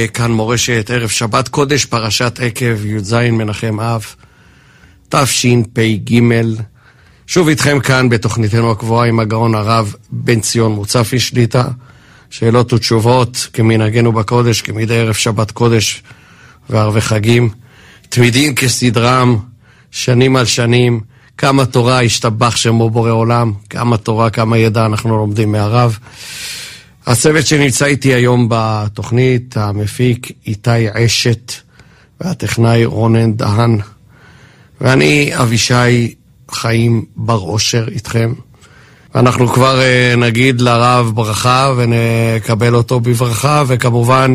כאן מורשת, ערב שבת קודש, פרשת עקב, י"ז מנחם אב, תשפ"ג. שוב איתכם כאן בתוכניתנו הקבועה עם הגאון הרב בן ציון מוצפי שליטה. שאלות ותשובות כמנהגנו בקודש, כמדי ערב שבת קודש וערבי חגים. תמידים כסדרם, שנים על שנים. כמה תורה השתבח שמו בורא עולם, כמה תורה, כמה ידע אנחנו לומדים מהרב. הצוות שנמצא איתי היום בתוכנית, המפיק איתי עשת והטכנאי רונן דהן, ואני אבישי חיים בר אושר איתכם. ואנחנו כבר uh, נגיד לרב ברכה ונקבל אותו בברכה, וכמובן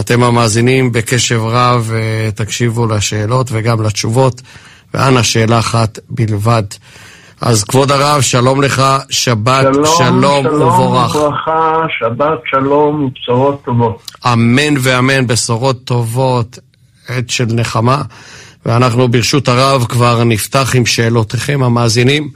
אתם המאזינים בקשב רב uh, תקשיבו לשאלות וגם לתשובות, ואנא שאלה אחת בלבד. אז כבוד הרב, שלום לך, שבת שלום, שלום, שלום ובורך. שלום וברכה, שבת שלום ובשורות טובות. אמן ואמן, בשורות טובות, עת של נחמה. ואנחנו ברשות הרב כבר נפתח עם שאלותיכם המאזינים.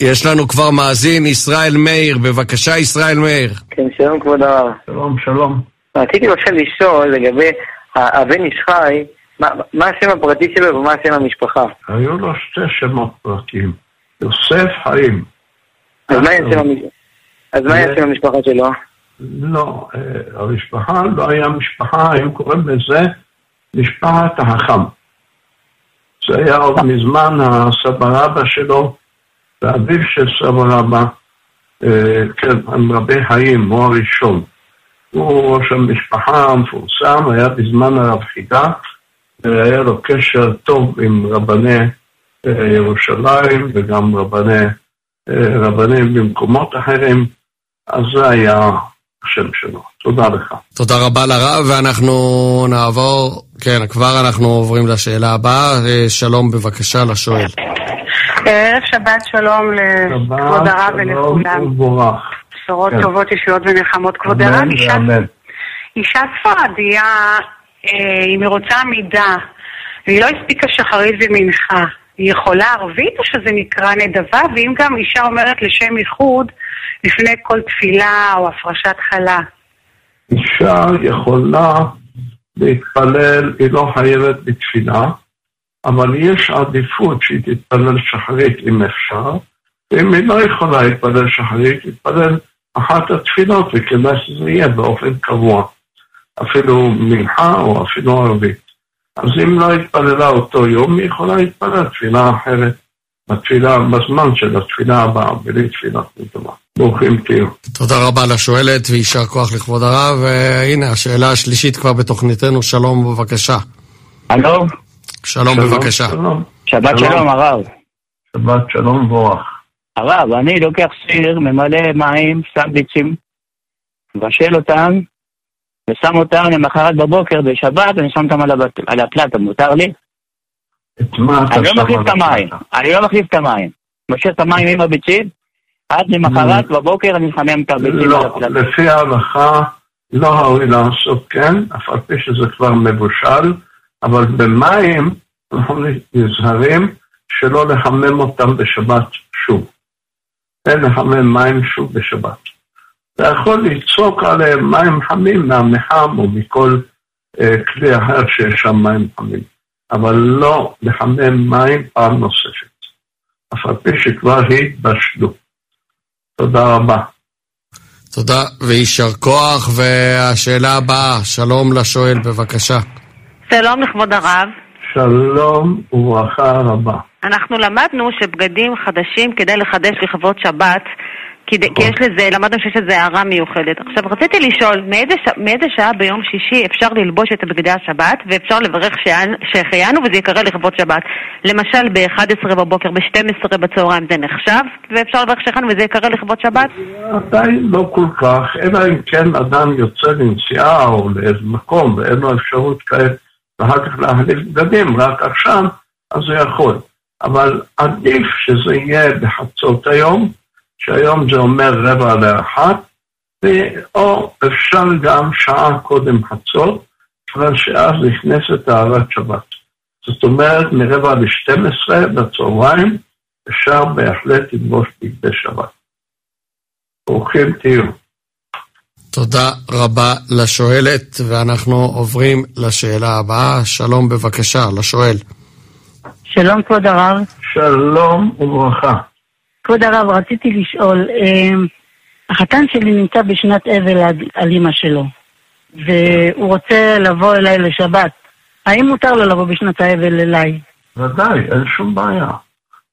יש לנו כבר מאזין, ישראל מאיר. בבקשה, ישראל מאיר. כן, שלום כבוד הרב. שלום, שלום. רציתי בבקשה לשאול לגבי הבן איש חי, מה, מה השם הפרטי שלו ומה השם המשפחה? היו לו שתי שמות פרטיים. יוסף חיים. אז מה המשפחה? אז מה השם המשפחה שלו? לא, המשפחה לא היה משפחה, היו קוראים לזה משפחת החכם. זה היה עוד מזמן הסבא רבא שלו, ואביו של סבא רבא, כן, רבי חיים, הוא הראשון. הוא ראש המשפחה המפורסם, היה בזמן הרב חידה, והיה לו קשר טוב עם רבני ירושלים וגם רבני, רבנים במקומות אחרים, אז זה היה השם שלו. תודה לך. תודה רבה לרב, ואנחנו נעבור, כן, כבר אנחנו עוברים לשאלה הבאה. שלום בבקשה לשואל. ערב שבת שלום לכבוד הרב ולכולם. שבת שלום ובורך. בשורות כן. טובות, ישועות ונחמות. כבוד הרב, אמן אישה- ואמן. אישה ספרדיה, אה, אם היא רוצה עמידה, והיא לא הספיקה שחרית ומנחה, היא יכולה ערבית או שזה נקרא נדבה? ואם גם אישה אומרת לשם ייחוד לפני כל תפילה או הפרשת חלה. אישה יכולה להתפלל, היא לא חייבת בתפילה, אבל יש עדיפות שהיא תתפלל שחרית אם אפשר, ואם היא לא יכולה להתפלל שחרית, תתפלל אחת התפילות, וכדאי שזה יהיה באופן קבוע. אפילו מנחה או אפילו ערבית. אז אם לא התפללה אותו יום, היא יכולה להתפלל תפילה אחרת, בתפילה, בזמן של התפילה הבאה, בלי תפילה נדמה. ברוכים תהיו. תודה רבה לשואלת ויישר כוח לכבוד הרב. והנה, השאלה השלישית כבר בתוכניתנו. שלום בבקשה. הלו? שלום בבקשה. שלום. שבת שלום. שלום הרב. שבת שלום ובורך. הרב, אני לוקח סיר, ממלא מים, שם ביצים, מבשל אותם, ושם אותם למחרת בבוקר בשבת, אני שם אותם על הבת- על הפלטה, מותר לי? את מה אתה אני לא מחליף את המים? אני לא מחליף את המים. משאיר את המים עם הביצים, עד למחרת בבוקר אני מחמם את הביצים על לא, הפלטה. לפי ההלכה לא ראוי לעשות כן, אף על פי שזה כבר מבושל, אבל במים אנחנו נזהרים שלא לחמם אותם בשבת שוב. אין לחמם מים שוב בשבת. אתה יכול לצעוק עליהם מים חמים מהמחם או מכל אה, כלי אחר שיש שם מים חמים, אבל לא לחמם מים פעם נוספת, אף על פי שכבר התבשלו. תודה רבה. תודה ויישר כוח. והשאלה הבאה, שלום לשואל בבקשה. שלום לכבוד הרב. שלום וברכה רבה. אנחנו למדנו שבגדים חדשים כדאי לחדש לכבוד שבת, כי, כי יש לזה, למדנו שיש לזה הערה מיוחדת. עכשיו רציתי לשאול, מאיזה, ש... מאיזה שעה ביום שישי אפשר ללבוש את בגדי השבת ואפשר לברך שהחיינו שהחיינו וזה יקרא לכבוד שבת? למשל ב-11 בבוקר, ב-12 בצהריים זה נחשב, ואפשר לברך שהחיינו וזה יקרא לכבוד שבת? עדיין לא כל כך, אלא אם כן אדם יוצא לנסיעה או לאיזה מקום ואין לו אפשרות כעת ואחר כך להחליף בגדים, רק עכשיו, אז הוא יכול. אבל עדיף שזה יהיה בחצות היום, שהיום זה אומר רבע לאחת, או אפשר גם שעה קודם חצות, כיוון שאז נכנסת טהרת שבת. זאת אומרת, מרבע ל-12 בצהריים, אפשר בהחלט ללבוש בגדי שבת. ברוכים תהיו. תודה רבה לשואלת, ואנחנו עוברים לשאלה הבאה. שלום בבקשה, לשואל. שלום כבוד הרב. שלום וברכה. כבוד הרב, רציתי לשאול, אה, החתן שלי נמצא בשנת אבל על, אימא שלו, והוא רוצה לבוא אליי לשבת. האם מותר לו לבוא בשנת האבל אליי? ודאי, אין שום בעיה.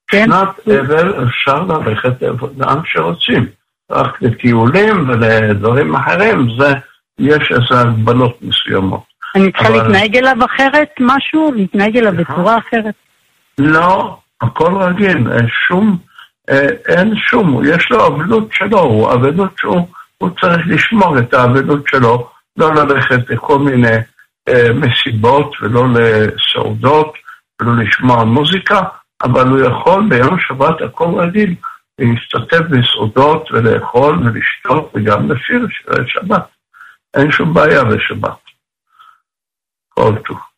כן? שנת אבל אפשר ללכת לאן שרוצים. רק לטיולים ולדברים אחרים, זה, יש איזה הגבלות מסוימות. אני צריכה אבל- להתנהג אליו אחרת, משהו? להתנהג אליו? בצורה אחרת? לא, הכל רגיל, אין שום, אין שום, יש לו אבלות שלו, הוא אבלות שהוא הוא צריך לשמור את האבלות שלו, לא ללכת לכל מיני אה, מסיבות ולא לסעודות ולא לשמוע מוזיקה, אבל הוא יכול ביום שבת הכל רגיל להשתתף בסעודות ולאכול ולשתות וגם לשיר שבת. אין שום בעיה בשבת. כל טוב.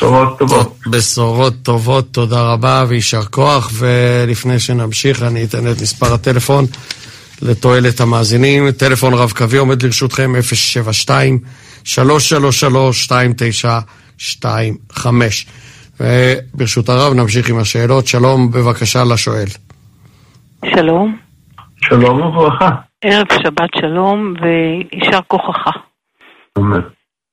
בשורות טובות. בשורות טובות, תודה רבה ויישר כוח. ולפני שנמשיך, אני אתן את מספר הטלפון לתועלת המאזינים. טלפון רב-קווי עומד לרשותכם 072-333-2925. וברשות הרב נמשיך עם השאלות. שלום, בבקשה לשואל. שלום, שלום וברכה. ערב שבת שלום ויישר כוחך. אמן.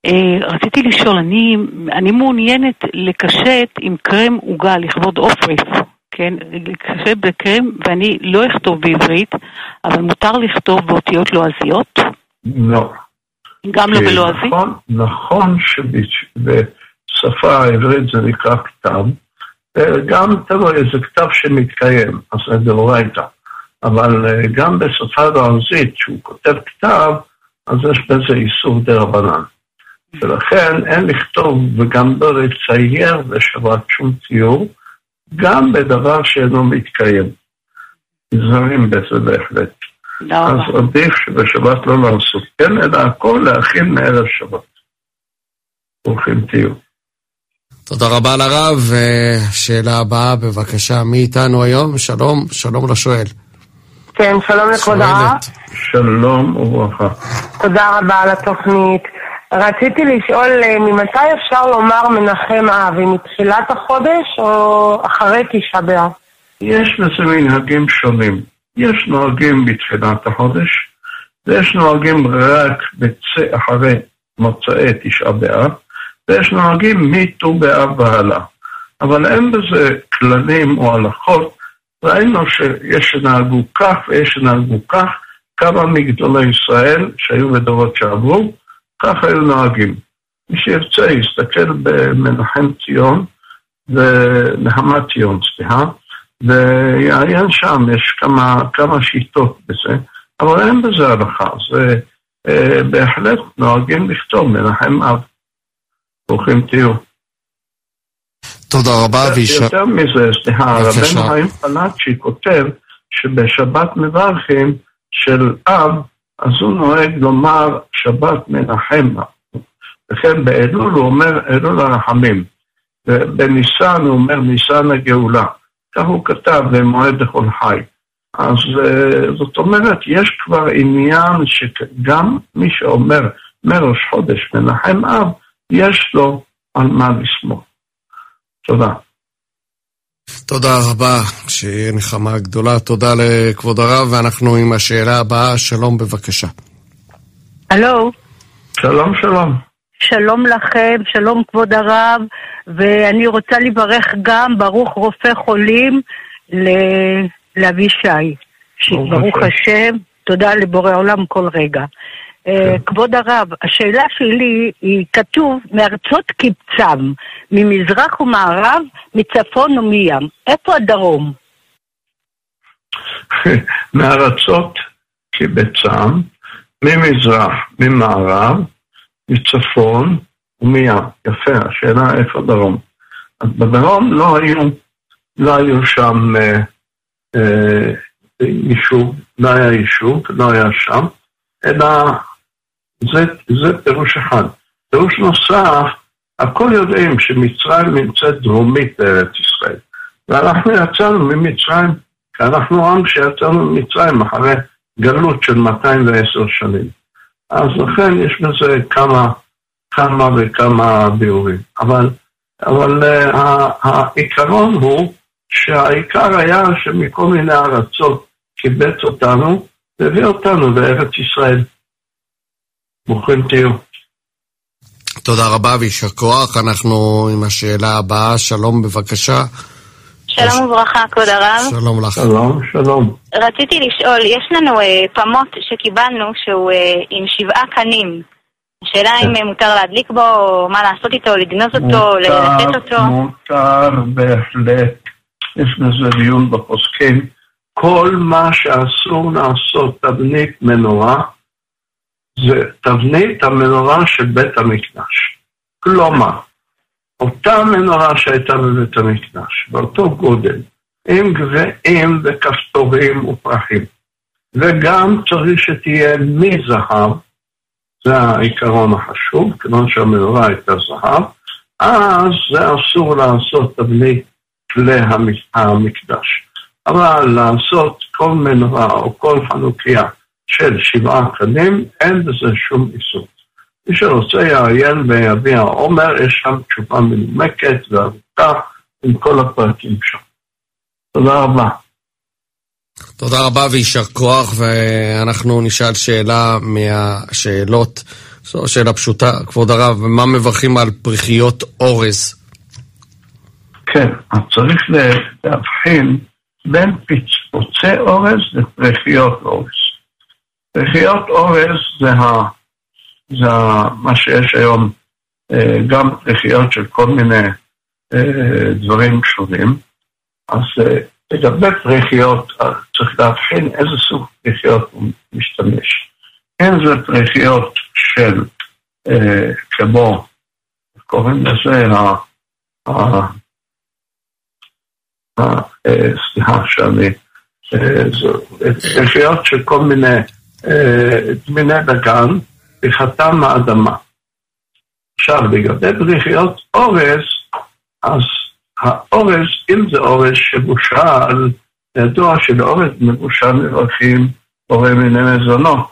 אה, רציתי לשאול, אני, אני מעוניינת לקשט עם קרם עוגה לכבוד עופרס, כן? לקשט בקרם, ואני לא אכתוב בעברית, אבל מותר לכתוב באותיות לועזיות? לא. גם לא כי בלועזית? נכון, נכון שבשפה העברית זה נקרא כתב, גם תלוי איזה כתב שמתקיים, אז זה דאורייתא. אבל אה, גם בשפה הלועזית, שהוא כותב כתב, אז יש בזה איסור דה רבנן. ולכן אין לכתוב וגם לא לצייר בשבת שום ציור, גם בדבר שאינו מתקיים. נזהרים בזה בהחלט. תודה אז רבה. עדיף שבשבת לא לעשות כן, אלא הכל להכין מערב שבת. ברוכים תהיו. תודה רבה לרב. שאלה הבאה, בבקשה, מי איתנו היום? שלום, שלום לשואל. כן, שלום לכבוד הרב. שואלת. שלום וברכה. תודה רבה על התוכנית. רציתי לשאול, אה, ממתי אפשר לומר מנחם אב, אם מתחילת החודש או אחרי תשעה באב? יש לזה מנהגים שונים. יש נוהגים בתחילת החודש, ויש נוהגים רק בצא אחרי מוצאי תשעה באב, ויש נוהגים מט"ו באב והלאה. אבל אין בזה כללים או הלכות. ראינו שיש שנהגו כך ויש שנהגו כך, כמה מגדולי ישראל שהיו בדורות שעברו, כך היו נוהגים. מי שירצה יסתכל במנחם ציון ונחמת ציון, סליחה, ויעיין שם, יש כמה, כמה שיטות בזה, אבל אין בזה הלכה, זה אה, בהחלט נוהגים לכתוב מנחם אב. ברוכים תהיו. תודה רבה, ויישר... יותר מזה, סליחה. רבנו חיים פלאצ'י כותב שבשבת מברכים של אב, אז הוא נוהג לומר שבת מנחם אב. וכן באלול הוא אומר אלול הרחמים. ובניסן הוא אומר ניסן הגאולה. כך הוא כתב במועד לכל חי. אז אה, זאת אומרת, יש כבר עניין שגם מי שאומר מראש חודש מנחם אב, יש לו על מה לסמוך. תודה. תודה רבה, שיהיה נחמה גדולה. תודה לכבוד הרב, ואנחנו עם השאלה הבאה. שלום, בבקשה. הלו, שלום, שלום. שלום לכם, שלום כבוד הרב, ואני רוצה לברך גם ברוך רופא חולים ל- לאבישי. ברוך. השם, תודה לבורא עולם כל רגע. אה, כבוד הרב, השאלה שלי היא, כתוב מארצות קבצם, ממזרח ומערב, מצפון ומים. איפה הדרום? מארצות קיבצם, ממזרח, ממערב, מצפון ומים. יפה, השאלה איפה דרום. אז בדרום לא היו, לא היו שם אה, אה, יישוב, לא היה יישוב, לא היה שם, אלא זה, זה פירוש אחד. פירוש נוסף, הכל יודעים שמצרים נמצאת דרומית לארץ ישראל. ואנחנו יצאנו ממצרים, אנחנו עם שיצאנו ממצרים אחרי גלות של 210 שנים. אז לכן יש בזה כמה, כמה וכמה ביאורים. אבל, אבל uh, העיקרון הוא שהעיקר היה שמכל מיני ארצות קיבץ אותנו והביא אותנו לארץ ישראל. ברוכים תהיו. תודה רבה ויישר כוח. אנחנו עם השאלה הבאה. שלום, בבקשה. שלום וברכה, כבוד הרב. שלום לך. שלום, שלום. רציתי לשאול, יש לנו אה, פמות שקיבלנו שהוא אה, עם שבעה קנים. השאלה אם אה, מותר להדליק בו, או מה לעשות איתו, לגנוז אותו, לתת אותו. מותר בהחלט. יש בזה דיון בפוסקים. כל מה שאסור לעשות תבנית מנורה, זה תבנית המנורה של בית המקדש. כלומר, אותה מנורה שהייתה בבית המקדש, באותו גודל, עם גביעים וכפתורים ופרחים. וגם צריך שתהיה מזהב, זה העיקרון החשוב, כיוון שהמנורה הייתה זהב, אז זה אסור לעשות תבנית כלי המקדש. אבל לעשות כל מנורה או כל חנוכיה של שבעה קנים, אין בזה שום איסור. מי שרוצה יעיין ביביע העומר, יש שם תשובה מנומקת וארוכה עם כל הפרקים שם. תודה רבה. תודה רבה ויישר כוח, ואנחנו נשאל שאלה מהשאלות, זו שאלה פשוטה, כבוד הרב, מה מברכים על פריחיות אורז? כן, אז צריך להבחין בין פצפוצי אורז לפריחיות אורז. פריחיות אורז זה ה... זה מה שיש היום, אה, גם רכיות של כל מיני אה, דברים שונים. אז אה, לגבי פריחיות, צריך להבחין איזה סוג פריחיות הוא משתמש. אין זה פריחיות של, כמו, קוראים לזה, סליחה שאני, פריחיות של כל מיני דמיני דגן, פריחתם מהאדמה. עכשיו, לגבי בריחיות אורז, אז האורז, אם זה אורז שבושל, ידוע שלאורז מבושל מברכים בורא מיני מזונות.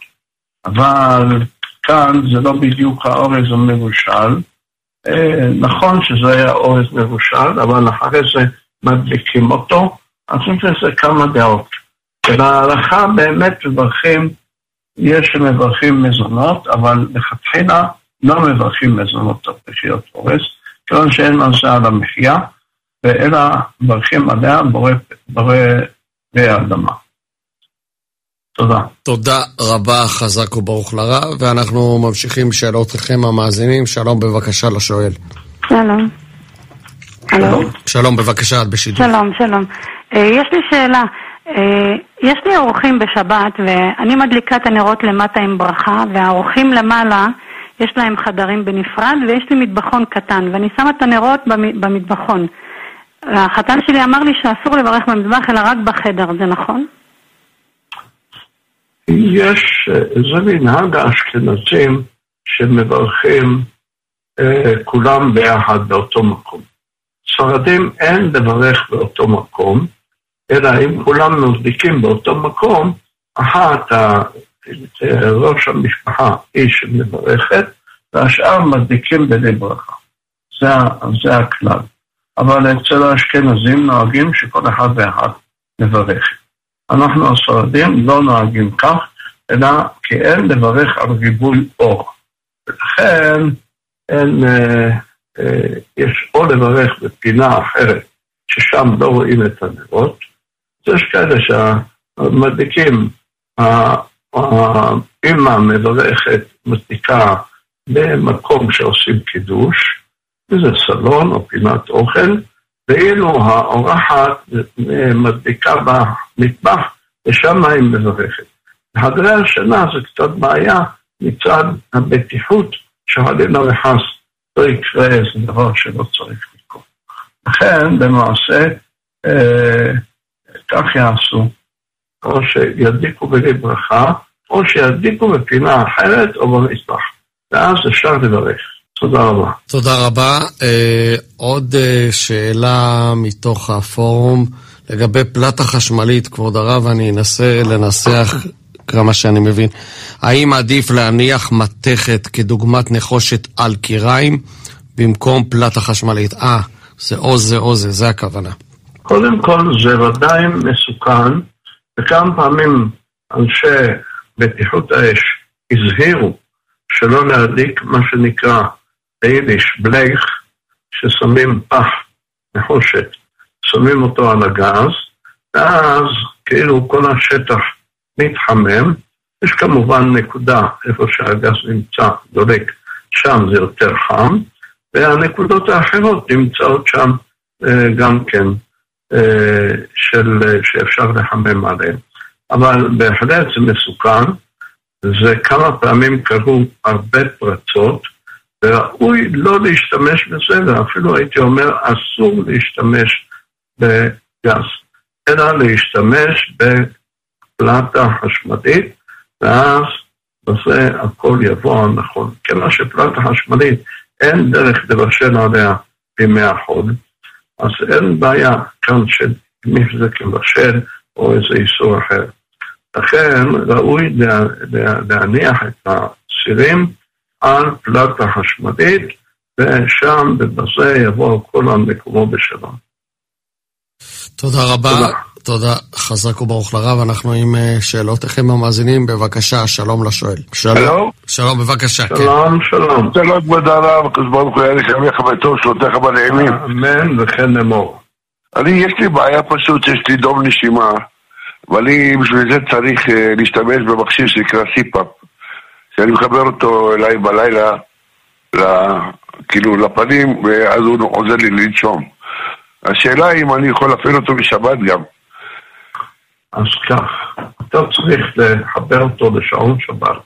אבל כאן זה לא בדיוק האורז המבושל. אה, נכון שזה היה אורז מבושל, אבל אחרי זה מדליקים אותו, אז יש לזה כמה דעות. ובהלכה באמת מברכים יש שמברכים מזונות, אבל לכתחילה לא מברכים מזונות על פרשיות אורז, כיוון שאין מרשה על המחיה, ואלא מברכים עליה בורא האדמה. תודה. תודה רבה, חזק וברוך לרב, ואנחנו ממשיכים שאלותיכם המאזינים. שלום בבקשה לשואל. שלום. שלום. שלום, בבקשה, את בשידור. שלום, שלום. אה, יש לי שאלה. אה, יש לי אורחים בשבת ואני מדליקה את הנרות למטה עם ברכה והאורחים למעלה יש להם חדרים בנפרד ויש לי מטבחון קטן ואני שמה את הנרות במטבחון. החתן שלי אמר לי שאסור לברך במטבח אלא רק בחדר, זה נכון? יש, זה מנהג האשכנזים שמברכים אה, כולם ביחד באותו מקום. ספרדים אין לברך באותו מקום, אלא אם כולם מדליקים באותו מקום, אחת, ראש המשפחה היא שמברכת, והשאר מדליקים בלי ברכה. זה, זה הכלל. אבל אצל האשכנזים נוהגים שכל אחד ואחד מברך. אנחנו הספרדים לא נוהגים כך, אלא כי אין לברך על ריבוי אור. ולכן אין, אה, אה, יש או לברך בפינה אחרת, ששם לא רואים את הנרות, יש כאלה שהמדליקים, האימא מברכת מדליקה במקום שעושים קידוש, איזה סלון או פינת אוכל, ואילו האורחת מדליקה במטבח, ושם היא מברכת. בחדרי השינה זה קצת בעיה מצד הבטיחות שחלילה וחס לא יקרה איזה דבר שלא צריך לקרות. לכן, למעשה, אה, כך יעשו, או שידליקו בלי ברכה, או שידליקו בפינה אחרת או במטבח. ואז אפשר לברך. תודה רבה. תודה רבה. אה, עוד אה, שאלה מתוך הפורום לגבי פלטה חשמלית, כבוד הרב, אני אנסה לנסח כמה מה שאני מבין. האם עדיף להניח מתכת כדוגמת נחושת על קיריים במקום פלטה חשמלית? אה, זה או זה או זה, זה הכוונה. קודם כל זה ודאי מסוכן, וכמה פעמים אנשי בטיחות האש הזהירו שלא להדליק מה שנקרא ביידיש בלייך, ששמים פח נחושת, שמים אותו על הגז, ואז כאילו כל השטח מתחמם, יש כמובן נקודה איפה שהגז נמצא, דולק, שם זה יותר חם, והנקודות האחרות נמצאות שם אה, גם כן, של, שאפשר לחמם עליהן. אבל בהחלט זה מסוכן, זה כמה פעמים קרו הרבה פרצות, וראוי לא להשתמש בזה, ואפילו הייתי אומר, אסור להשתמש בגז, אלא להשתמש בפלטה חשמלית, ואז בזה הכל יבוא נכון. כיוון שפלטה חשמלית, אין דרך לבשל עליה בימי החול, אז אין בעיה כאן של מפזק לבשל או איזה איסור אחר. לכן ראוי להניח את הסירים על פלטה חשמלית, ושם ובזה יבוא כל המקומו בשלום. תודה רבה. תודה. תודה, חזק וברוך לרב. אנחנו עם אה, שאלות לכם המאזינים. בבקשה, שלום לשואל. שלום. שלום, בבקשה, כן. שלום, שלום. שלום, כבוד הרב, הקדוש ברוך הוא יהיה לך בטוב, שלותיך בנעימים. אמן וכן אמור. אני, יש לי בעיה פשוט, יש לי דום נשימה, ואני בשביל זה צריך אה, להשתמש במכשיר שנקרא סיפאפ, שאני מחבר אותו אליי בלילה, כאילו לפנים, ואז הוא עוזר לי לנשום. השאלה היא אם אני יכול להפעיל אותו בשבת גם. אז כך, אתה צריך לחבר אותו לשעון שבת,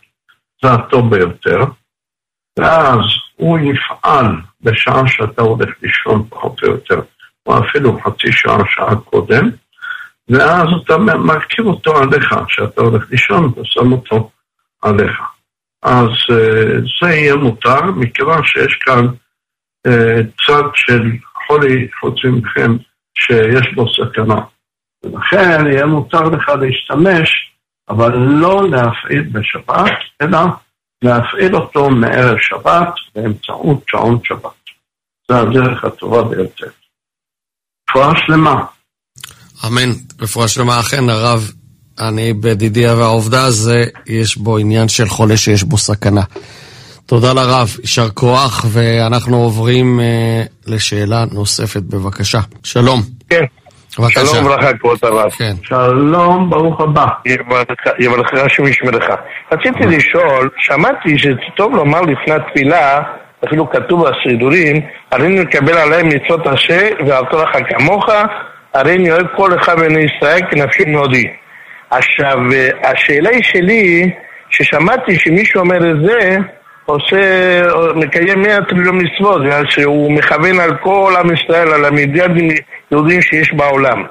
זה הטוב ביותר, ואז הוא יפעל בשעה שאתה הולך לישון פחות או יותר, או אפילו חצי שעה, שעה קודם, ואז אתה מרכיב אותו עליך, כשאתה הולך לישון, אתה שם אותו עליך. אז אה, זה יהיה מותר, מכיוון שיש כאן אה, צד של חולי חוץ ממכם שיש בו סכנה. ולכן יהיה מותר לך להשתמש, אבל לא להפעיל בשבת, אלא להפעיל אותו מערב שבת באמצעות שעון שבת. זה הדרך הטובה ביותר. רפואה שלמה. אמן. רפואה שלמה. אכן, הרב, אני בדידי והעובדה הזה, יש בו עניין של חולה שיש בו סכנה. תודה לרב, יישר כוח, ואנחנו עוברים אה, לשאלה נוספת, בבקשה. שלום. כן. בבקשה. שלום וברכה, כבוד הרב. כן. שלום, ברוך הבא. יברכך השם ישמרך. רציתי לשאול, שמעתי שטוב לומר לפני התפילה, אפילו כתוב בסידורים, הרי נקבל עליהם מצוות השם ועל תורך כמוך, הרי אני אוהב כל אחד בני ישראל כנפשי מאודי. עכשיו, השאלה היא שלי, ששמעתי שמישהו אומר את זה, עושה, מקיים מאה טריליון מצוות, שהוא מכוון על כל עם ישראל, על המיליארדים יהודים שיש בעולם.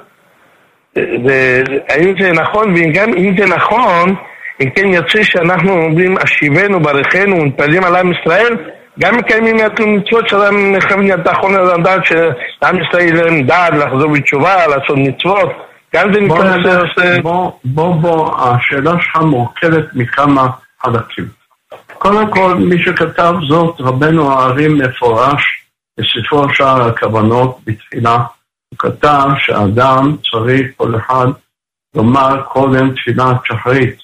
האם זה נכון? וגם אם זה נכון, אם כן יוצא שאנחנו אומרים אשיבנו ברכנו ומתפללים על עם ישראל, גם מקיימים מאה מצוות שאדם מכוון את האחרון לדעת שעם ישראל אין דעת לחזור בתשובה, לעשות מצוות. גם זה נקרא בוא, בוא, השאלה שלך מורכבת מכמה חלקים. קודם כל, מי שכתב זאת, רבנו הערים מפורש בספרו שער הכוונות בתחילה. הוא כתב שאדם צריך כל אחד לומר קודם תפילת שחרית.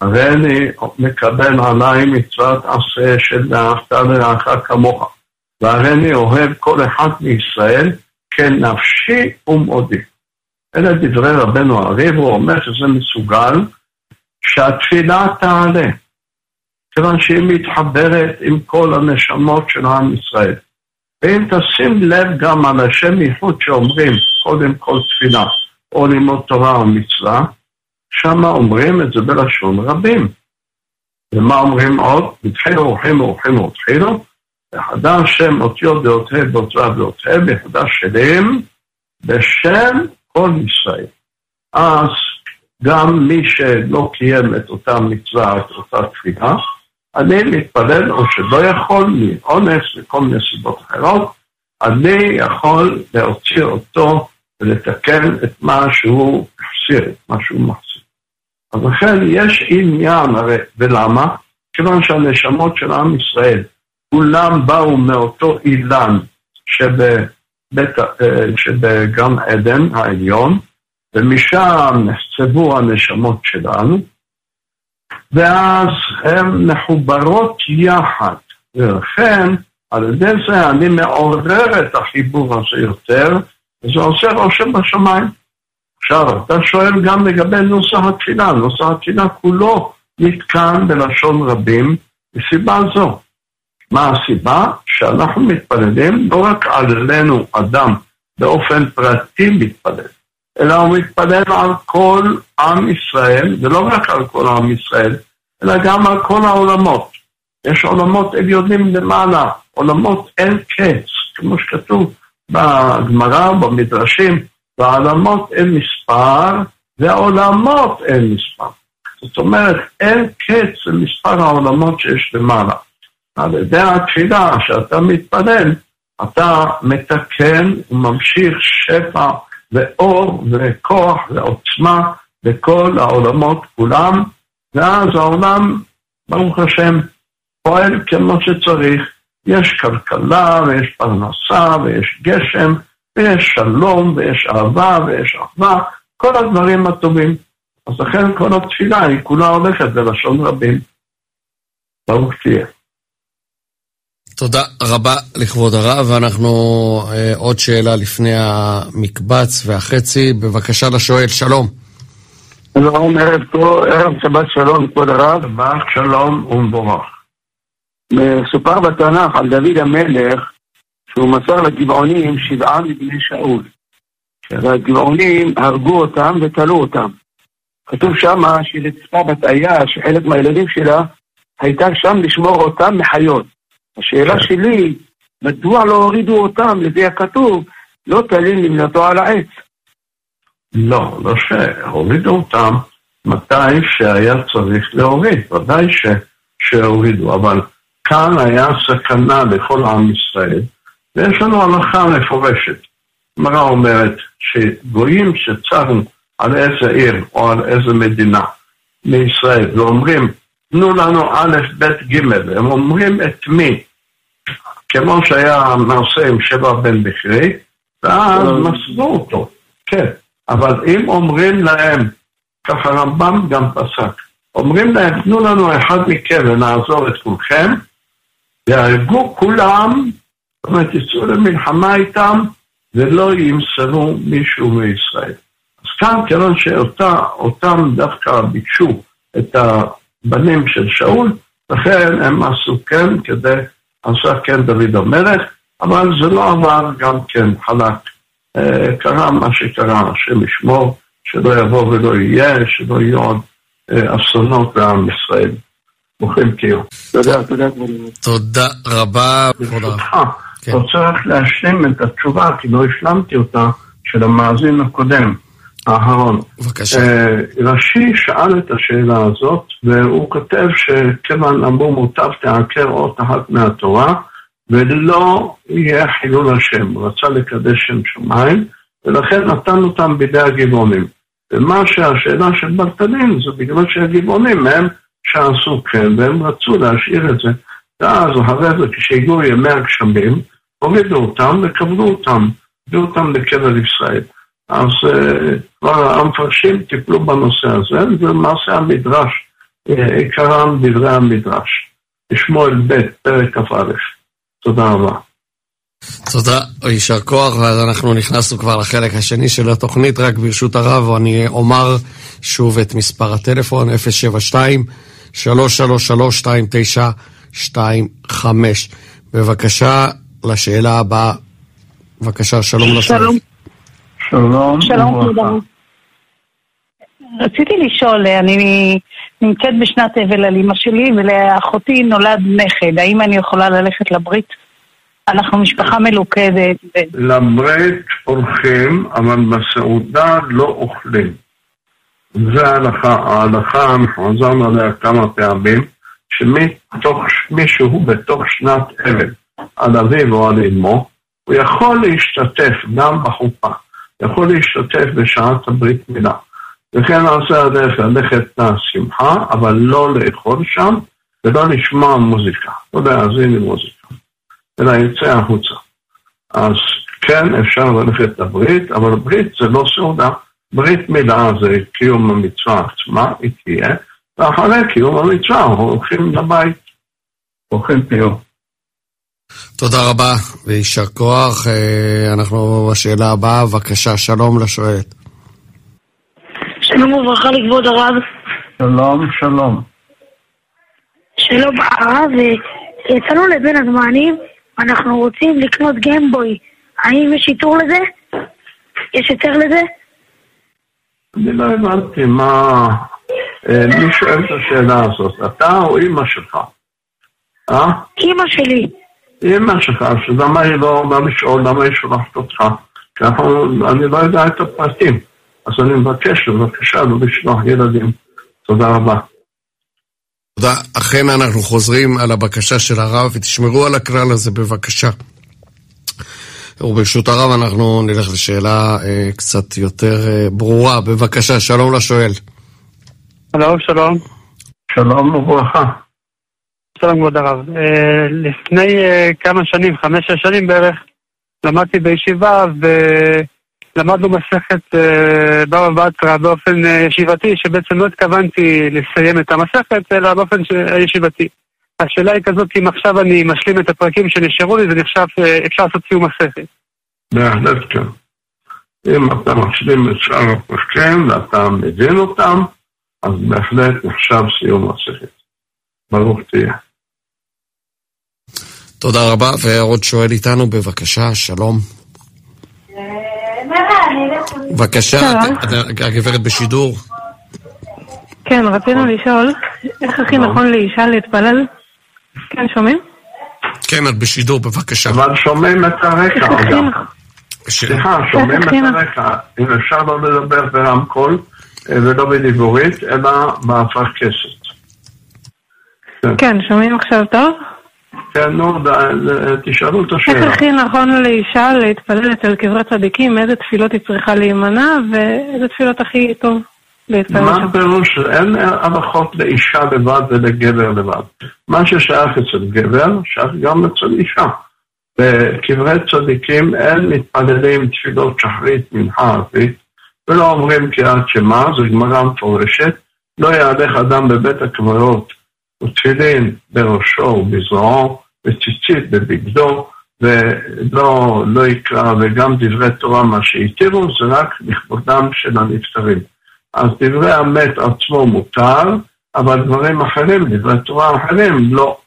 הרי אני מקבל עליי מצוות עשה של ואהבת לרעך כמוך. והרי אני אוהב כל אחד מישראל כנפשי ומודי. אלה דברי רבנו הריב, הוא אומר שזה מסוגל שהתפילה תעלה. כיוון שהיא מתחברת עם כל הנשמות של עם ישראל. ואם תשים לב גם על השם ייחוד שאומרים קודם כל תפילה או לימוד תורה או מצווה, שם אומרים את זה בלשון רבים. ומה אומרים עוד? התחילו אורחים אורחים ותחילו, וחדש שם אותיות דעותיה דעותיה דעותיה, וחדש שלים בשם כל ישראל. אז גם מי שלא קיים את אותה מצווה, את אותה תפילה, אני מתפלל או שלא יכול, מאונס וכל מיני סיבות אחרות, אני יכול להוציא אותו ולתקן את מה שהוא החסיר, את מה שהוא מחסיר. אז לכן יש עניין, הרי, ולמה? כיוון שהנשמות של עם ישראל, כולם באו מאותו אילן שבבית, אה, שבגן עדן העליון, ומשם נחצבו הנשמות שלנו, ואז הן מחוברות יחד, ולכן על ידי זה אני מעורר את החיבור הזה יותר, וזה עושה רושם בשמיים. עכשיו, אתה שואל גם לגבי נוסח התפילה, נוסח התפילה כולו נתקן בלשון רבים, מסיבה זו. מה הסיבה? שאנחנו מתפללים לא רק עלינו אדם באופן פרטי מתפלל, אלא הוא מתפלל על כל עם ישראל, ולא רק על כל עם ישראל, אלא גם על כל העולמות. יש עולמות עליונים למעלה, עולמות אין קץ, כמו שכתוב בגמרא, במדרשים, והעולמות אין מספר, והעולמות אין מספר. זאת אומרת, אין קץ למספר העולמות שיש למעלה. על ידי התפילה שאתה מתפלל, אתה מתקן וממשיך שפע ואור וכוח ועוצמה בכל העולמות כולם, ואז העולם, ברוך השם, פועל כמו שצריך. יש כלכלה ויש פרנסה ויש גשם ויש שלום ויש אהבה ויש אחווה, כל הדברים הטובים. אז לכן כל התפילה היא כולה הולכת בלשון רבים. ברוך תהיה. תודה רבה לכבוד הרב, ואנחנו אה, עוד שאלה לפני המקבץ והחצי. בבקשה לשואל, שלום. שלום, ערב טוב, ערב שבת שלום, כבוד הרב. שבת שלום ומבורך. מסופר בתנ"ך על דוד המלך שהוא מסר לגבעונים שבעה מבני שאול. והגבעונים הרגו אותם ותלו אותם. כתוב שמה שלצפה בת איה, שחלק מהילדים שלה, הייתה שם לשמור אותם מחיות. השאלה שלי, מדוע לא הורידו אותם, לפי הכתוב, לא תלין למנתו על העץ? לא, לא שהורידו אותם מתי שהיה צריך להוריד, ודאי ש, שהורידו, אבל כאן היה סכנה לכל עם ישראל, ויש לנו הלכה מפורשת. הגמרא אומרת שגויים שצרו על איזה עיר או על איזה מדינה מישראל ואומרים, תנו לנו א', ב', ג', הם אומרים את מי, כמו שהיה מעשה עם שבע בן בכרי, ואז מסרו אותו, כן. אבל אם אומרים להם, ככה רמב"ם גם פסק, אומרים להם, תנו לנו אחד מכם ונעזור את כולכם, יהרגו כולם, זאת אומרת, יצאו למלחמה איתם, ולא ימסרו מישהו מישראל. אז כאן, כיוון שאותם דווקא ביקשו את הבנים של שאול, לכן הם עשו כן כדי, עשה כן דוד המלך, אבל זה לא עבר גם כן חלק. אה, קרה מה שקרה, השם ישמור, שלא יבוא ולא יהיה, שלא יהיו עוד אה, אסונות בעם ישראל. ברוכים תהיו. תודה, תודה. תודה רבה. ברשותך, כן. רוצה רק להשלים את התשובה, כי לא השלמתי אותה, של המאזין הקודם, אהרון. בבקשה. אה, רש"י שאל את השאלה הזאת, והוא כותב שכיוון אמרו מוטב תעקר אות אחת מהתורה, ולא יהיה חילול השם. הוא רצה לקדש שם שמיים, ולכן נתן אותם בידי הגבעונים. ומה שהשאלה של ברטלין זה בגלל שהגבעונים הם שעשו כן, והם רצו להשאיר את זה. ואז אחרי זה, כשהגיעו ימי הגשמים, הורידו אותם וקבלו אותם, הביאו אותם לקבר ישראל. אז uh, כבר המפרשים טיפלו בנושא הזה, ולמעשה המדרש, uh, עיקרם דברי המדרש. בשמואל ב', פרק כ"א. תודה רבה. תודה, יישר כוח, ואז אנחנו נכנסנו כבר לחלק השני של התוכנית, רק ברשות הרב, אני אומר שוב את מספר הטלפון, 072-333-2925. בבקשה, לשאלה הבאה. בבקשה, שלום לשואל. שלום. שלום. שלום, וברכה. רציתי לשאול, אני נמצאת בשנת אבל על אמא שלי ולאחותי נולד נכד, האם אני יכולה ללכת לברית? אנחנו משפחה מלוכדת. ו- לברית הולכים, אבל בסעודה לא אוכלים. זה ההלכה, ההלכה, אנחנו חזרנו עליה כמה פעמים, שמישהו בתוך שנת אבל, על אביו או על אמו, הוא יכול להשתתף גם בחופה, יכול להשתתף בשעת הברית מילה. וכן עושה הדרך ללכת לשמחה, אבל לא לאכול שם, ולא לשמוע מוזיקה, לא להאזין למוזיקה, אלא יצא החוצה. אז כן, אפשר ללכת לברית, אבל ברית זה לא סעודה. ברית מילה זה קיום המצווה עצמה, היא תהיה, ואחרי קיום המצווה הולכים לבית, הולכים פיור. תודה רבה ויישר כוח. אה, אנחנו בשאלה הבאה, בבקשה, שלום לשואלת. שלום וברכה לכבוד הרב. שלום, שלום. שלום הרב, יצאנו לבין הזמנים, אנחנו רוצים לקנות גמבוי. האם יש איתור לזה? יש היתר לזה? אני לא הבנתי מה... אה, מי שואל את השאלה הזאת? אתה או אימא שלך? אה? אימא שלי. אימא שלך, אז למה היא לא באה לשאול, למה היא שולחת אותך? כי אני לא יודע את הפרטים. אז אני מבקש, בבקשה, לא לשלוח ילדים. תודה רבה. תודה. אכן אנחנו חוזרים על הבקשה של הרב, ותשמרו על הכלל הזה בבקשה. וברשות הרב אנחנו נלך לשאלה אה, קצת יותר אה, ברורה. בבקשה, שלום לשואל. שלום, שלום. שלום וברכה. שלום כבוד הרב. אה, לפני אה, כמה שנים, חמש-שש שנים בערך, למדתי בישיבה ולמדנו מסכת אה, בבא בתרא באופן ישיבתי, שבעצם לא התכוונתי לסיים את המסכת, אלא באופן. ישיבתי. השאלה היא כזאת, אם עכשיו אני משלים את הפרקים שנשארו לי, זה נחשב, אפשר לעשות סיום מסכת. בהחלט כן. אם אתה משלים את שאר הפרקים ואתה מבין אותם, אז בהחלט נחשב סיום מסכת. ברוך תהיה. תודה רבה, ועוד שואל איתנו, בבקשה, שלום. בבקשה, הגברת בשידור. כן, רצינו לשאול, איך הכי נכון לאישה להתפלל? כן, שומעים? כן, את בשידור, בבקשה. אבל שומעים את הרקע, אגב. סליחה, שומעים את הרקע. אם אפשר לא לדבר ברמקול אה, ולא בדיבורית, אלא באפרכסת. כן, שומעים עכשיו טוב? כן, נו, תשאלו את השאלה. איך הכי נכון לאישה להתפלל אצל קברי צדיקים, מאיזה תפילות היא צריכה להימנע, ואיזה תפילות הכי טוב להתפלל שם? מה הפירוש? אין הנחות לאישה לבד ולגבר לבד. מה ששייך אצל גבר, שייך גם אצל אישה. בקברי צדיקים אין מתפללים תפילות שחרית, מנחה, ערבית, ולא אומרים קריאת שמע, זו גמרא מפורשת, לא יהלך אדם בבית הקברות ותפילין בראשו ובזרועו, וציצית בבגדו, ולא לא יקרא, וגם דברי תורה, מה שהתירו, זה רק לכבודם של הנפטרים. אז דברי המת עצמו מותר, אבל דברים אחרים, דברי תורה אחרים, לא.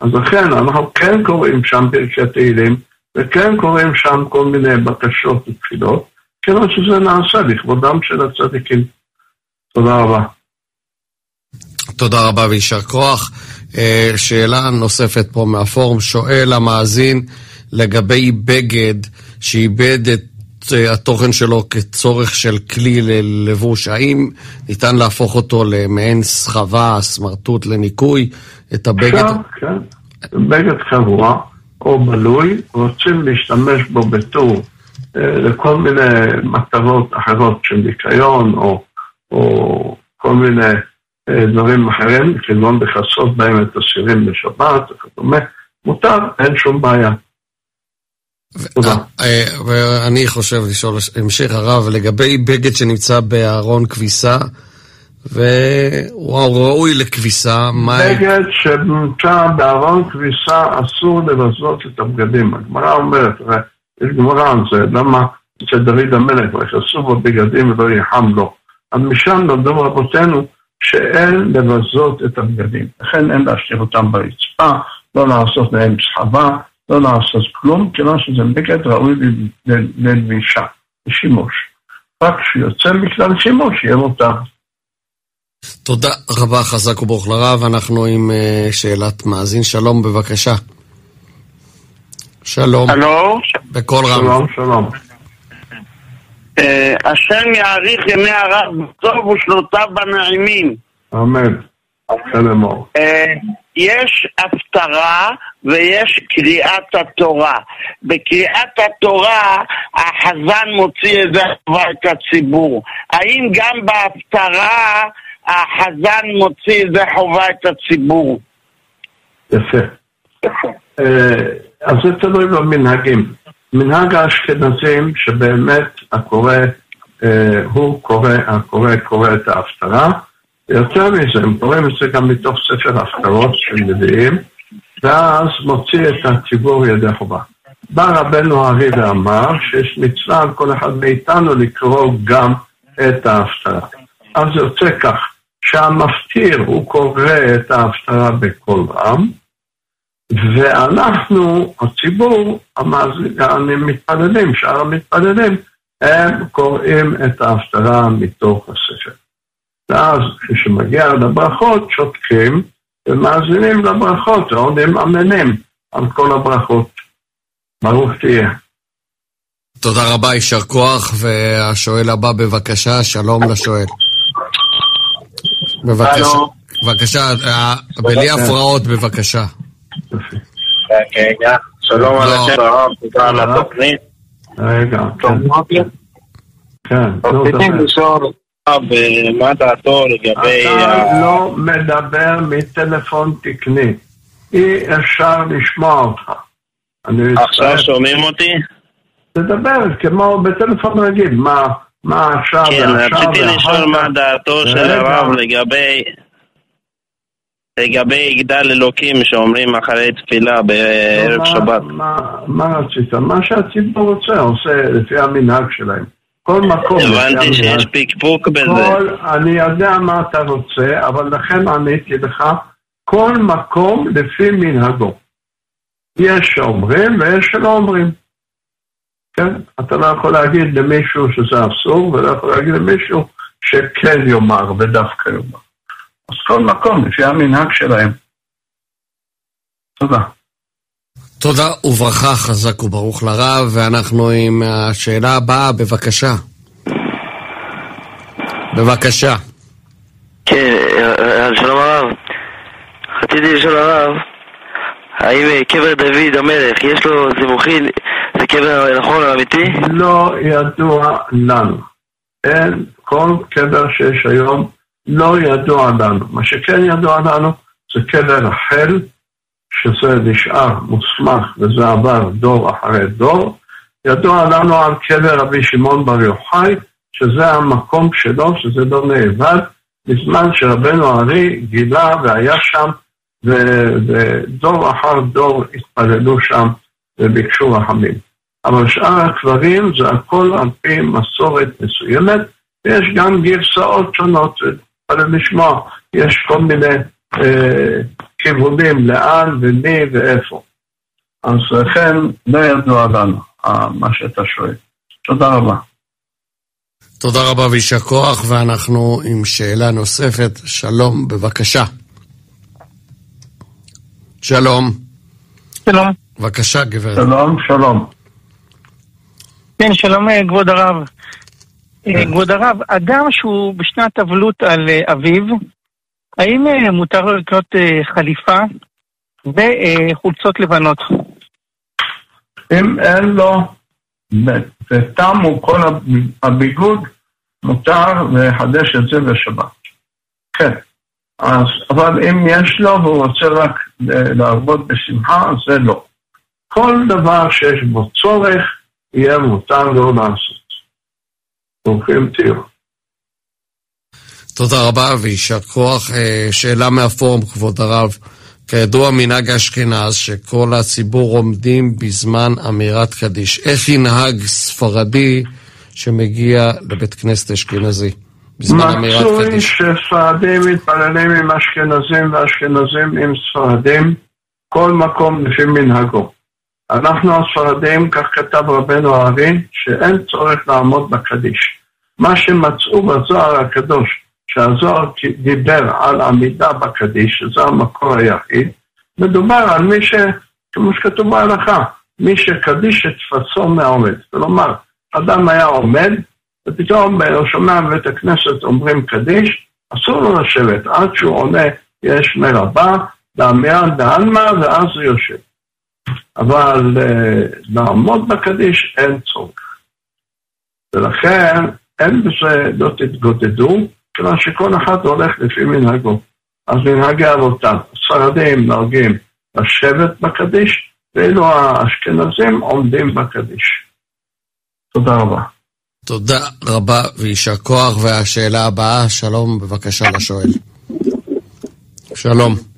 אז לכן אנחנו כן קוראים שם פרקי תהילים, וכן קוראים שם כל מיני בקשות ותפילות, כיוון שזה נעשה לכבודם של הצדיקים. תודה רבה. תודה רבה ויישר כוח. אה, שאלה נוספת פה מהפורום, שואל המאזין לגבי בגד שאיבד את אה, התוכן שלו כצורך של כלי ללבוש, האם ניתן להפוך אותו למעין סחבה, סמרטוט לניקוי, את הבגד? אפשר, כן. בגד קבוע או בלוי, רוצים להשתמש בו בתור אה, לכל מיני מטרות אחרות של ניקיון או, או כל מיני דברים אחרים, כגון לכסות בהם את הסירים בשבת וכדומה, מותר, אין שום בעיה. תודה. אה, ואני חושב לשאול, המשך הרב, לגבי בגד שנמצא בארון כביסה, והוא ראוי לכביסה, מה... בגד שנמצא בארון כביסה אסור לבזות את הבגדים. הגמרא אומרת, יש גמרא על זה, למה אצל דוד המלך, ויכנסו בו בגדים ולא יחם לו. אז משם למדו רבותינו שאין לבזות את הבגדים. לכן אין להשאיר אותם ברצפה, לא לעשות להם סחבה, לא לעשות כלום, כיוון שזה בגד ראוי ללבישה, לשימוש. רק כשיוצא מכלל שימוש יהיה מותר. תודה רבה, חזק וברוך לרב. אנחנו עם uh, שאלת מאזין. שלום, בבקשה. שלום. הלו? בקול רם. שלום, שלום. Uh, השם יאריך ימי הרב בטוב ושנותיו בנעימים. אמן. Uh, יש הפטרה ויש קריאת התורה. בקריאת התורה החזן מוציא את זה את הציבור. האם גם בהפטרה החזן מוציא את זה חובה את הציבור? יפה. אה, אז זה תלוי במנהגים. מנהג האשכנזים שבאמת הקורא, אה, הוא קורא, הקורא קורא את ההפטרה. יותר מזה, הם קוראים את זה גם מתוך ספר הפטרות של נביאים, ואז מוציא את הציבור ידי חובה. בא רבנו הארי ואמר שיש מצווה על כל אחד מאיתנו לקרוא גם את ההפטרה. אז זה יוצא כך, שהמפטיר הוא קורא את ההפטרה בקול רם, ואנחנו, הציבור, המתפללים, שאר המתפללים, הם קוראים את ההפטרה מתוך הספר. ואז כשמגיע לברכות שותקים ומאזינים לברכות, ועונים אמינים על כל הברכות. ברוך תהיה. תודה רבה, יישר כוח, והשואל הבא בבקשה, שלום לשואל. בבקשה, בבקשה, אה, בלי הפרעות בבקשה. רגע, שלום על השם הרב, תודה על התוכנית. רגע, כן. רציתי לשאול מה דעתו לגבי... אתה לא מדבר מטלפון תקני. אי אפשר לשמוע אותך. עכשיו שומעים אותי? תדבר כמו בטלפון רגיל, מה, מה עכשיו כן, רציתי לשאול מה דעתו של הרב לגבי... לגבי יגדל אלוקים שאומרים אחרי תפילה בערב שבת. מה רצית? מה שהציבור רוצה, עושה לפי המנהג שלהם. כל מקום. הבנתי שיש פקפוק בזה. אני יודע מה אתה רוצה, אבל לכן עניתי לך, כל מקום לפי מנהגו. יש שאומרים ויש שלא אומרים. כן? אתה לא יכול להגיד למישהו שזה אסור, ולא יכול להגיד למישהו שכן יאמר ודווקא יאמר. אז כל מקום לפי המנהג שלהם. תודה. תודה וברכה חזק וברוך לרב, ואנחנו עם השאלה הבאה, בבקשה. בבקשה. כן, שלום הרב. רציתי לשאול הרב, האם קבר דוד המלך, יש לו סימוכין, זה קבר נכון, אמיתי? לא ידוע לנו. אין כל קבר שיש היום, לא ידוע לנו. מה שכן ידוע לנו זה קבר רחל, שזה נשאר מוסמך וזה עבר דור אחרי דור. ידוע לנו על קבר רבי שמעון בר יוחאי, שזה המקום שלו, שזה לא נאבד, בזמן שרבנו הארי גילה והיה שם, ודור אחר דור התפללו שם וביקשו רחמים. אבל שאר הקברים זה הכל על פי מסורת מסוימת, ויש גם גרסאות שונות, תתפלל לשמוע, יש כל מיני אה, כיוונים לאן ומי ואיפה. אז לכן לא ידוע לנו אה, מה שאתה שואל. תודה רבה. תודה רבה ויישר כוח, ואנחנו עם שאלה נוספת. שלום, בבקשה. שלום. שלום. בבקשה, גברת. שלום, שלום. כן, שלום, אה, כבוד הרב. כבוד הרב, אדם שהוא בשנת אבלות על אביו, האם מותר לו לקנות חליפה וחולצות לבנות? אם אין לו ותמו כל הביגוד, מותר לחדש את זה בשבת. כן. אז, אבל אם יש לו והוא רוצה רק לעבוד בשמחה, זה לא. כל דבר שיש בו צורך, יהיה מותר לו לעשות. ברוכים תהיו. תודה רבה ויישר כוח. שאלה מהפורום, כבוד הרב. כידוע מנהג אשכנז שכל הציבור עומדים בזמן אמירת קדיש. איך ינהג ספרדי שמגיע לבית כנסת אשכנזי בזמן אמירת קדיש? מצוי שספרדים מתפללים עם אשכנזים ואשכנזים עם ספרדים, כל מקום לפי מנהגו. אנחנו הספרדים, כך כתב רבנו הארי, שאין צורך לעמוד בקדיש. מה שמצאו בזוהר הקדוש, שהזוהר דיבר על עמידה בקדיש, שזה המקור היחיד, מדובר על מי ש... כמו שכתוב בהלכה, מי שקדיש את תפסו מהעומד. כלומר, אדם היה עומד, ופתאום הוא שומע בבית הכנסת אומרים קדיש, אסור לו לשבת. עד שהוא עונה יש מרבה, דאמר דעלמא ואז הוא יושב. אבל אה, לעמוד בקדיש אין צורך. ולכן אין בזה, לא תתגודדו, כיוון שכל אחד הולך לפי מנהגו. אז מנהגי אבותיו, הספרדים נוהגים לשבת בקדיש, ואילו האשכנזים עומדים בקדיש. תודה רבה. תודה רבה ויישר כוח. והשאלה הבאה, שלום, בבקשה לשואל. שלום.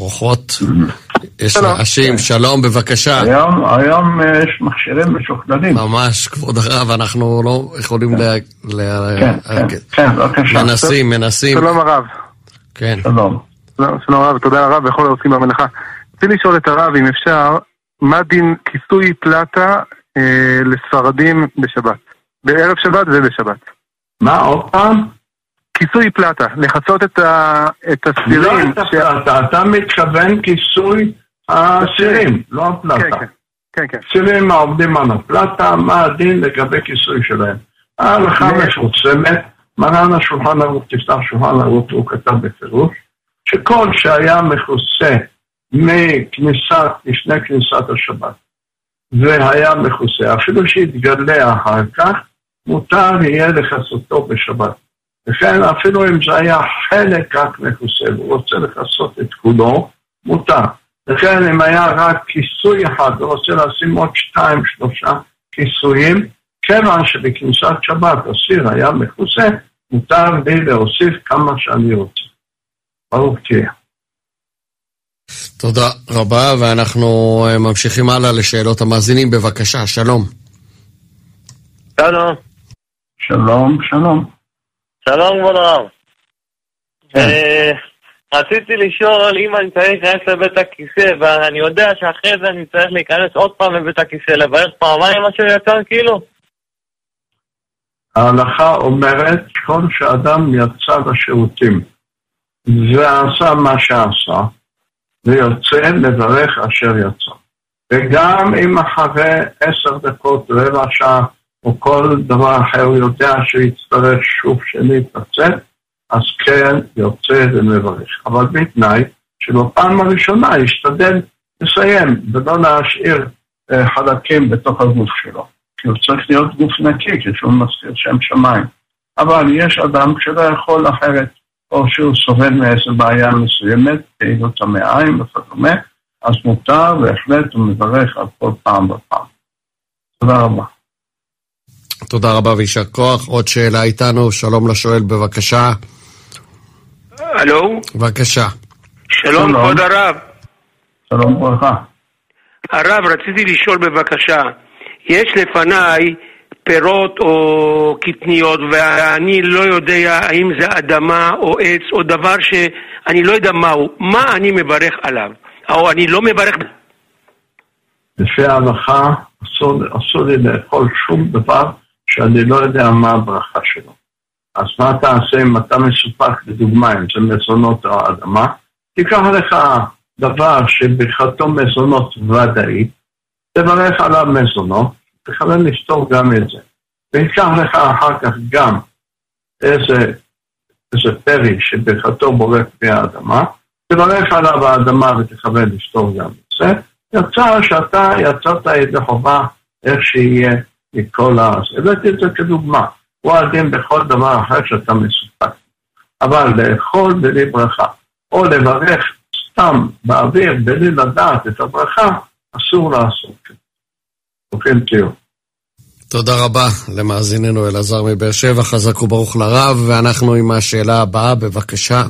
רוחות, יש רעשים, שלום, בבקשה. היום, היום אה, יש מכשירים משוכללים. ממש, כבוד הרב, אנחנו לא יכולים ל... ל- כן, כן, כן, בבקשה. מנסים, מנסים. שלום הרב. כן. שלום. שלום שלום הרב, תודה הרב וכל העושים במלאכה. רציתי לשאול את הרב, אם אפשר, מה דין כיסוי פלטה אה, לספרדים בשבת? בערב שבת ובשבת. מה, עוד פעם? כיסוי פלטה, לכסות את, ה, את לא הסירים. את הפלטה, אתה מתכוון כיסוי הסירים, לא הפלטה. כן, כן. סירים העובדים על הפלטה, מה הדין לגבי כיסוי שלהם. ההלכה מפורסמת, מרן השולחן ערוך, תפתח שולחן ערוך, הוא כתב בפירוש, שכל שהיה מכוסה מכניסת, לפני כניסת השבת, והיה מכוסה, אפילו שהתגלה אחר כך, מותר יהיה לכסותו בשבת. וכן אפילו אם זה היה חלק רק מכוסה, והוא רוצה לכסות את כולו, מותר. וכן אם היה רק כיסוי אחד, הוא רוצה לשים עוד שתיים, שלושה כיסויים, כיוון שבכניסת שבת הסיר היה מכוסה, מותר לי להוסיף כמה שאני רוצה. ברוך תהיה. תודה רבה, ואנחנו אה, ממשיכים הלאה לשאלות המאזינים, בבקשה, שלום. שלום. שלום, שלום. שלום כבוד הרב. אה, רציתי לשאול אם אני צריך להיכנס לבית הכיסא, ואני יודע שאחרי זה אני צריך להיכנס עוד פעם לבית הכיסא, לברך פעמיים מה שיצא כאילו? ההלכה אומרת, כל שאדם יצא לשירותים ועשה מה שעשה, ויוצא לברך אשר יצא. וגם אם אחרי עשר דקות, רבע שעה, או כל דבר אחר, הוא יודע שהוא יצטרך שוב שנית לצאת, אז כן יוצא ומברך. אבל בתנאי שבפעם הראשונה ישתדל לסיים, ולא להשאיר אה, חלקים בתוך הגוף שלו. כי הוא צריך להיות גוף נקי, כשהוא מזכיר שם שמיים. אבל יש אדם שלא יכול אחרת, או שהוא סובל מאיזו בעיה מסוימת, פעילות המעיים וכדומה, אז מותר בהחלט הוא מברך על כל פעם ופעם. תודה רבה. תודה רבה ויישר כוח. עוד שאלה איתנו, שלום לשואל, בבקשה. הלו, בבקשה. שלום כבוד הרב. שלום וברכה. הרב, רציתי לשאול בבקשה, יש לפניי פירות או קטניות ואני לא יודע האם זה אדמה או עץ או דבר שאני לא יודע מהו, מה אני מברך עליו? או אני לא מברך... לפי ההלכה אסור, אסור לי לאכול שום דבר שאני לא יודע מה הברכה שלו. אז מה תעשה אם אתה מסופק, לדוגמה, אם זה מזונות או אדמה? תיקח לך דבר שברכתו מזונות ודאית, תברך עליו מזונות, תכוון לפתור גם את זה. ויקח לך אחר כך גם איזה, איזה פרי שברכתו בורק מהאדמה, תברך עליו האדמה ותכוון לפתור גם את זה. יצא שאתה יצאת ידי חובה איך שיהיה מכל ה... הבאתי את זה כדוגמה. הוא הדין בכל דבר אחר שאתה מסופק. אבל לאכול בלי ברכה, או לברך סתם באוויר בלי לדעת את הברכה, אסור לעשות כן. ברוכים תהיו. תודה רבה למאזיננו אלעזר מבאר שבע, חזק וברוך לרב, ואנחנו עם השאלה הבאה, בבקשה.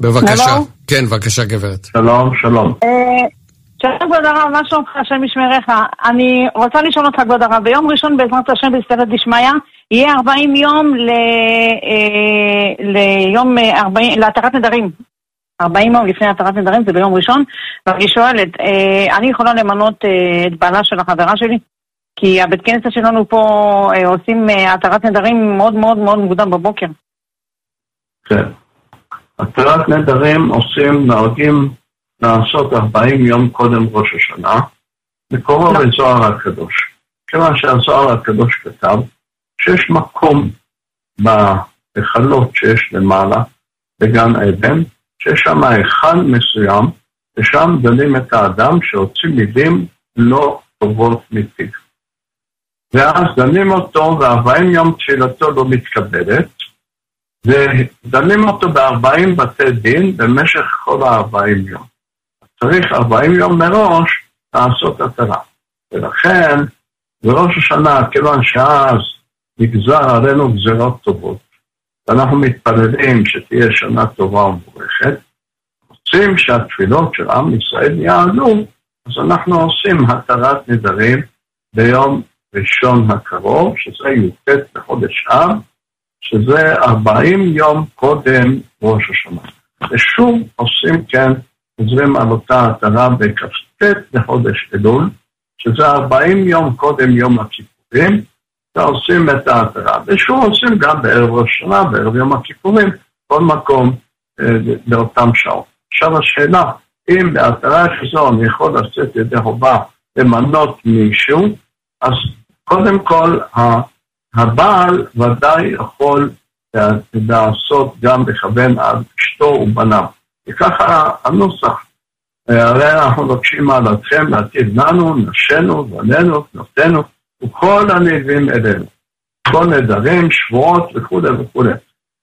בבקשה. שלום. כן, בבקשה גברת. שלום, שלום. אה, שלום כבוד הרב, מה שלומך, השם ישמרך. אני רוצה לשאול אותך כבוד הרב, ביום ראשון בעזרת השם בסתרת דשמיא יהיה 40 יום ל... אה, ליום אה, 40, להתרת נדרים. 40 יום לפני התרת נדרים, זה ביום ראשון, ואני שואלת, אה, אני יכולה למנות אה, את בעלה של החברה שלי? כי הבית כנסת שלנו פה אה, עושים אה, התרת נדרים מאוד מאוד מאוד מוקדם בבוקר. כן. התרת נדרים עושים, נוהגים לעשות 40 יום קודם ראש השנה, מקורו בזוהר הקדוש. כיוון שהזוהר הקדוש כתב שיש מקום היכלות שיש למעלה בגן עדן, שיש שם היכל מסוים, ושם דנים את האדם שהוציא מילים לא טובות מפיו. ואז דנים אותו, וארבעים יום תפילתו לא מתקבלת, ודנים אותו בארבעים בתי דין במשך כל הארבעים יום. צריך ארבעים יום מראש לעשות התרה. ולכן, בראש השנה, כיוון שאז נגזר עלינו גזירות טובות, ואנחנו מתפללים שתהיה שנה טובה ומבורכת, רוצים שהתפילות של עם ישראל יעלו, אז אנחנו עושים התרת נדרים ביום ראשון הקרוב, שזה י"ט בחודש אב, שזה 40 יום קודם ראש השנה. ושוב עושים כן, חוזרים על אותה התרה בכ"ט בחודש אלול, שזה 40 יום קודם יום הכיפורים, ועושים את ההתרה. ושוב עושים גם בערב ראש השנה, בערב יום הכיפורים, כל מקום אה, באותם שעות. עכשיו השאלה, אם בהתרה כזו אני יכול לצאת ידי חובה למנות מישהו, אז קודם כל הבעל ודאי יכול לעשות גם לכוון על אשתו ובניו. וככה הנוסח. הרי אנחנו מבקשים מעלתכם להטיב לנו, נשינו, בנינו, בנותינו, וכל הנביאים אלינו. כל נדרים, שבועות וכולי וכולי.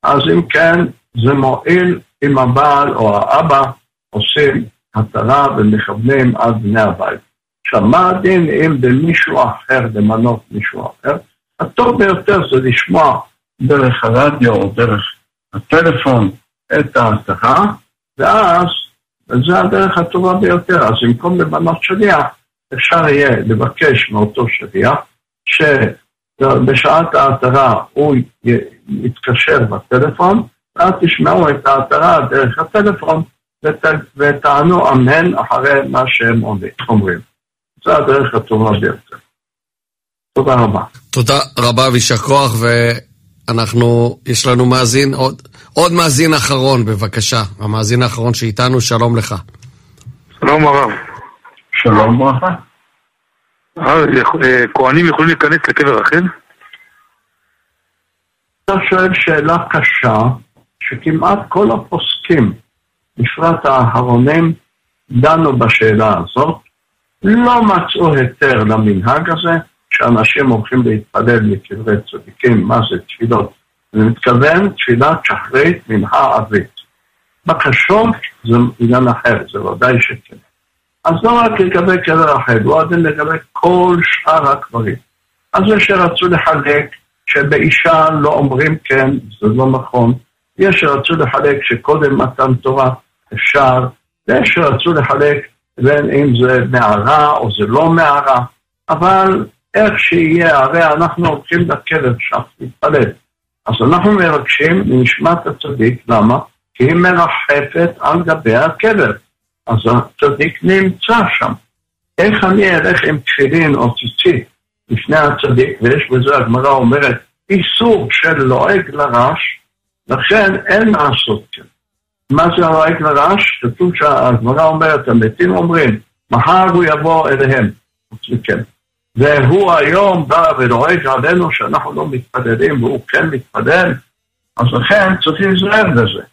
אז אם כן, זה מועיל אם הבעל או האבא עושים התרה ומכוונים על בני הבית. עכשיו, מה הדין אם במישהו אחר למנות מישהו אחר? הטוב ביותר זה לשמוע דרך הרדיו או דרך הטלפון את ההתרה, ואז זו הדרך הטובה ביותר. אז במקום למנות שליח, אפשר יהיה לבקש מאותו שליח שבשעת ההתרה הוא יתקשר בטלפון, ואז תשמעו את ההתרה דרך הטלפון ות, ותענו אמן אחרי מה שהם אומרים. זו הדרך הטובה ביותר. תודה רבה. תודה רבה ויישר כוח, ואנחנו, יש לנו מאזין, עוד, עוד מאזין אחרון, בבקשה. המאזין האחרון שאיתנו, שלום לך. שלום הרב. שלום ברכה. אה, כהנים יכולים להיכנס לקבר רחל? אתה שואל שאלה קשה, שכמעט כל הפוסקים, בפרט האחרונים, דנו בשאלה הזאת, לא מצאו היתר למנהג הזה, שאנשים הולכים להתפלל לקברי צדיקים, מה זה תפילות? אני מתכוון תפילת שחרית מנחה ערבית. בקשות זה עניין אחר, זה ודאי שכן. אז לא רק לגבי קבר אחר, הוא עדין לגבי כל שאר הקברים. אז זה שרצו לחלק שבאישה לא אומרים כן, זה לא נכון. יש שרצו לחלק שקודם מתן תורה אפשר, ויש שרצו לחלק בין אם זה מערה או זה לא מערה, אבל איך שיהיה, הרי אנחנו הולכים לכלב שם להתפלל. אז אנחנו מבקשים מנשמת הצדיק, למה? כי היא מרחפת על גבי הכלב. אז הצדיק נמצא שם. איך אני אלך עם תפילין או ציצית לפני הצדיק, ויש בזה הגמרא אומרת, איסור של לועג לרש, לכן אין לעשות כן. מה זה הלועג לרש? כתוב שהגמרא אומרת, המתים אומרים, מחר הוא יבוא אליהם. כן. והוא היום בא ולועג עלינו שאנחנו לא מתפללים והוא כן מתפלל, אז לכן צריך להיזהר בזה.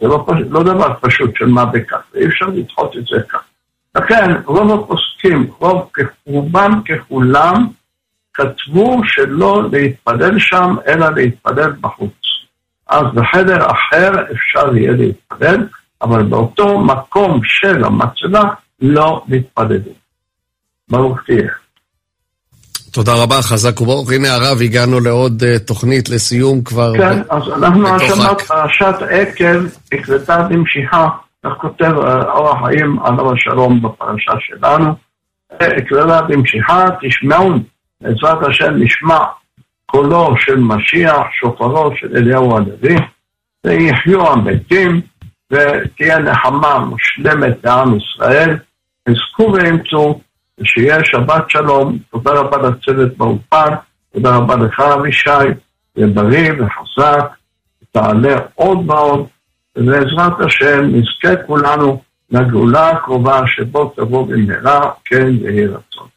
זה לא, פש... לא דבר פשוט של מה בכך, ואי אפשר לדחות את זה כך. לכן רוב הפוסקים, רוב רובם ככולם, כתבו שלא להתפלל שם, אלא להתפלל בחוץ. אז בחדר אחר אפשר יהיה להתפלל, אבל באותו מקום של המצבה לא מתפללים. ברוך תהיה. תודה רבה, חזק וברוך. הנה הרב, הגענו לעוד uh, תוכנית לסיום כבר. כן, אז אנחנו השנה פרשת עקב נקלטה במשיכה, כך כותב uh, אור החיים עליו השלום בפרשה שלנו. נקלטה במשיכה, תשמעו, בעזרת השם נשמע קולו של משיח, שופרו של אליהו הנביא, ויחיו המתים, ותהיה נחמה מושלמת לעם ישראל, חזקו ואמצו. ושיהיה שבת שלום. תודה רבה לצוות באולפן, תודה רבה לך אבישי, תהיה בריא וחזק, תעלה עוד ועוד, ובעזרת השם נזכה כולנו לגאולה הקרובה שבו תבוא במהרה, כן יהי רצון.